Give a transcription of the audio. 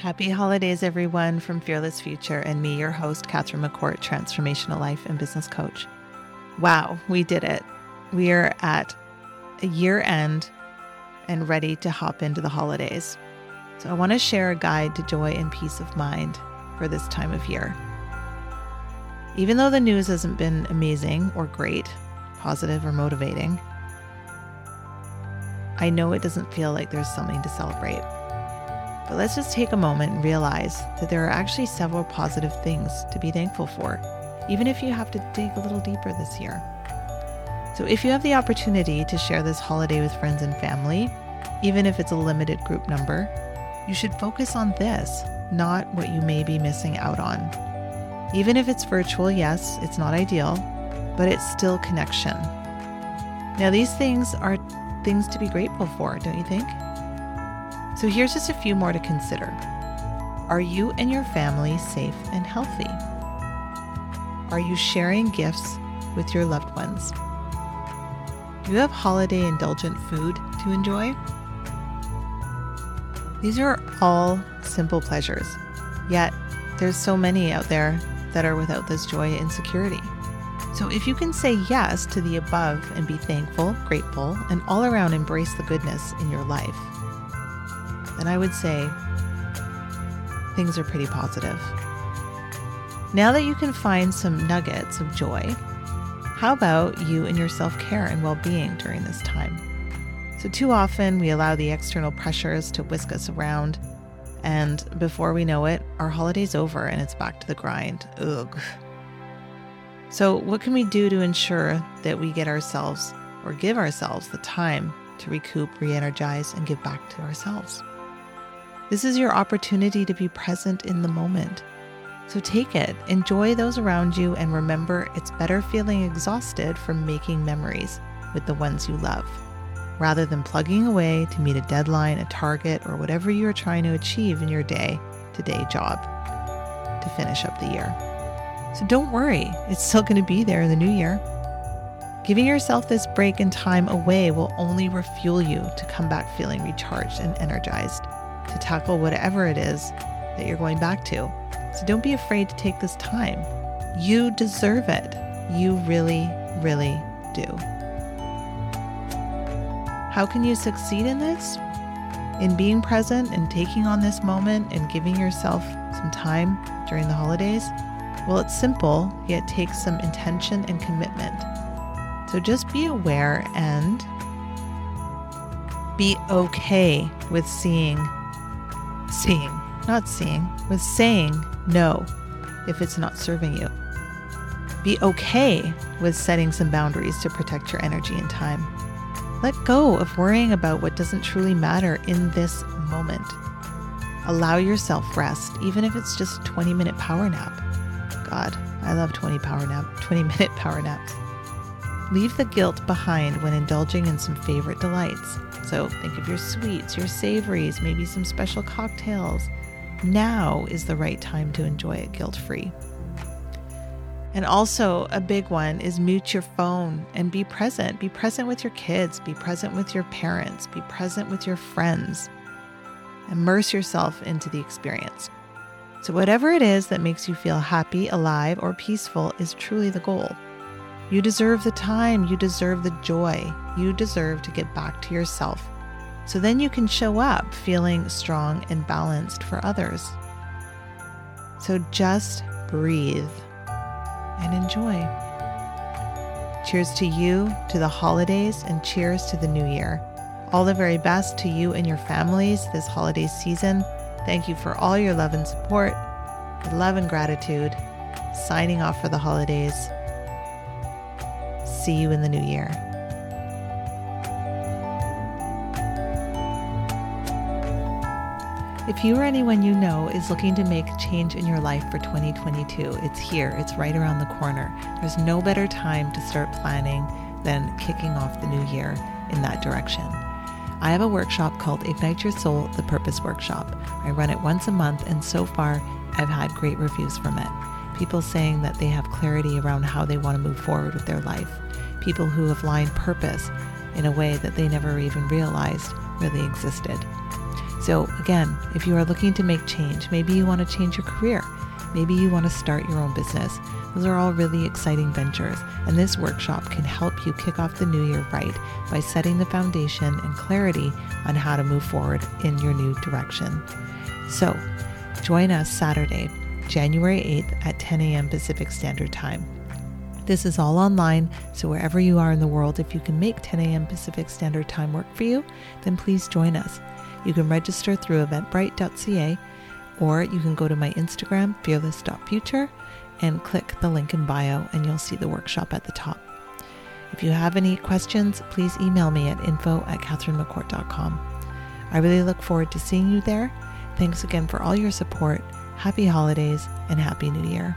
Happy holidays, everyone, from Fearless Future and me, your host, Catherine McCourt, transformational life and business coach. Wow, we did it. We are at a year end and ready to hop into the holidays. So, I want to share a guide to joy and peace of mind for this time of year. Even though the news hasn't been amazing or great, positive or motivating, I know it doesn't feel like there's something to celebrate. But let's just take a moment and realize that there are actually several positive things to be thankful for, even if you have to dig a little deeper this year. So, if you have the opportunity to share this holiday with friends and family, even if it's a limited group number, you should focus on this, not what you may be missing out on. Even if it's virtual, yes, it's not ideal, but it's still connection. Now, these things are things to be grateful for, don't you think? So here's just a few more to consider. Are you and your family safe and healthy? Are you sharing gifts with your loved ones? Do you have holiday indulgent food to enjoy? These are all simple pleasures, yet there's so many out there that are without this joy and security. So if you can say yes to the above and be thankful, grateful, and all around embrace the goodness in your life, then I would say things are pretty positive. Now that you can find some nuggets of joy, how about you and your self care and well being during this time? So, too often we allow the external pressures to whisk us around, and before we know it, our holiday's over and it's back to the grind. Ugh. So, what can we do to ensure that we get ourselves or give ourselves the time to recoup, re energize, and give back to ourselves? This is your opportunity to be present in the moment. So take it, enjoy those around you, and remember it's better feeling exhausted from making memories with the ones you love, rather than plugging away to meet a deadline, a target, or whatever you are trying to achieve in your day to day job to finish up the year. So don't worry, it's still going to be there in the new year. Giving yourself this break and time away will only refuel you to come back feeling recharged and energized to tackle whatever it is that you're going back to. So don't be afraid to take this time. You deserve it. You really, really do. How can you succeed in this? In being present and taking on this moment and giving yourself some time during the holidays? Well, it's simple, yet takes some intention and commitment. So just be aware and be okay with seeing seeing, not seeing, with saying no if it's not serving you. Be okay with setting some boundaries to protect your energy and time. Let go of worrying about what doesn't truly matter in this moment. Allow yourself rest, even if it's just a 20 minute power nap. God, I love 20 power nap, 20 minute power naps. Leave the guilt behind when indulging in some favorite delights. So think of your sweets, your savories, maybe some special cocktails. Now is the right time to enjoy it guilt free. And also, a big one is mute your phone and be present. Be present with your kids, be present with your parents, be present with your friends. Immerse yourself into the experience. So, whatever it is that makes you feel happy, alive, or peaceful is truly the goal. You deserve the time, you deserve the joy, you deserve to get back to yourself. So then you can show up feeling strong and balanced for others. So just breathe and enjoy. Cheers to you, to the holidays, and cheers to the new year. All the very best to you and your families this holiday season. Thank you for all your love and support. Love and gratitude. Signing off for the holidays see you in the new year. If you or anyone you know is looking to make change in your life for 2022, it's here, it's right around the corner. There's no better time to start planning than kicking off the new year in that direction. I have a workshop called Ignite Your Soul, the Purpose Workshop. I run it once a month, and so far, I've had great reviews from it. People saying that they have clarity around how they want to move forward with their life people who have lined purpose in a way that they never even realized really existed. So again, if you are looking to make change, maybe you want to change your career, maybe you want to start your own business. Those are all really exciting ventures, and this workshop can help you kick off the new year right by setting the foundation and clarity on how to move forward in your new direction. So, join us Saturday, January 8th at 10 a.m. Pacific Standard Time. This is all online, so wherever you are in the world, if you can make 10 a.m. Pacific Standard Time work for you, then please join us. You can register through eventbrite.ca or you can go to my Instagram, fearless.future, and click the link in bio, and you'll see the workshop at the top. If you have any questions, please email me at info at catherinemccourt.com. I really look forward to seeing you there. Thanks again for all your support. Happy holidays and Happy New Year.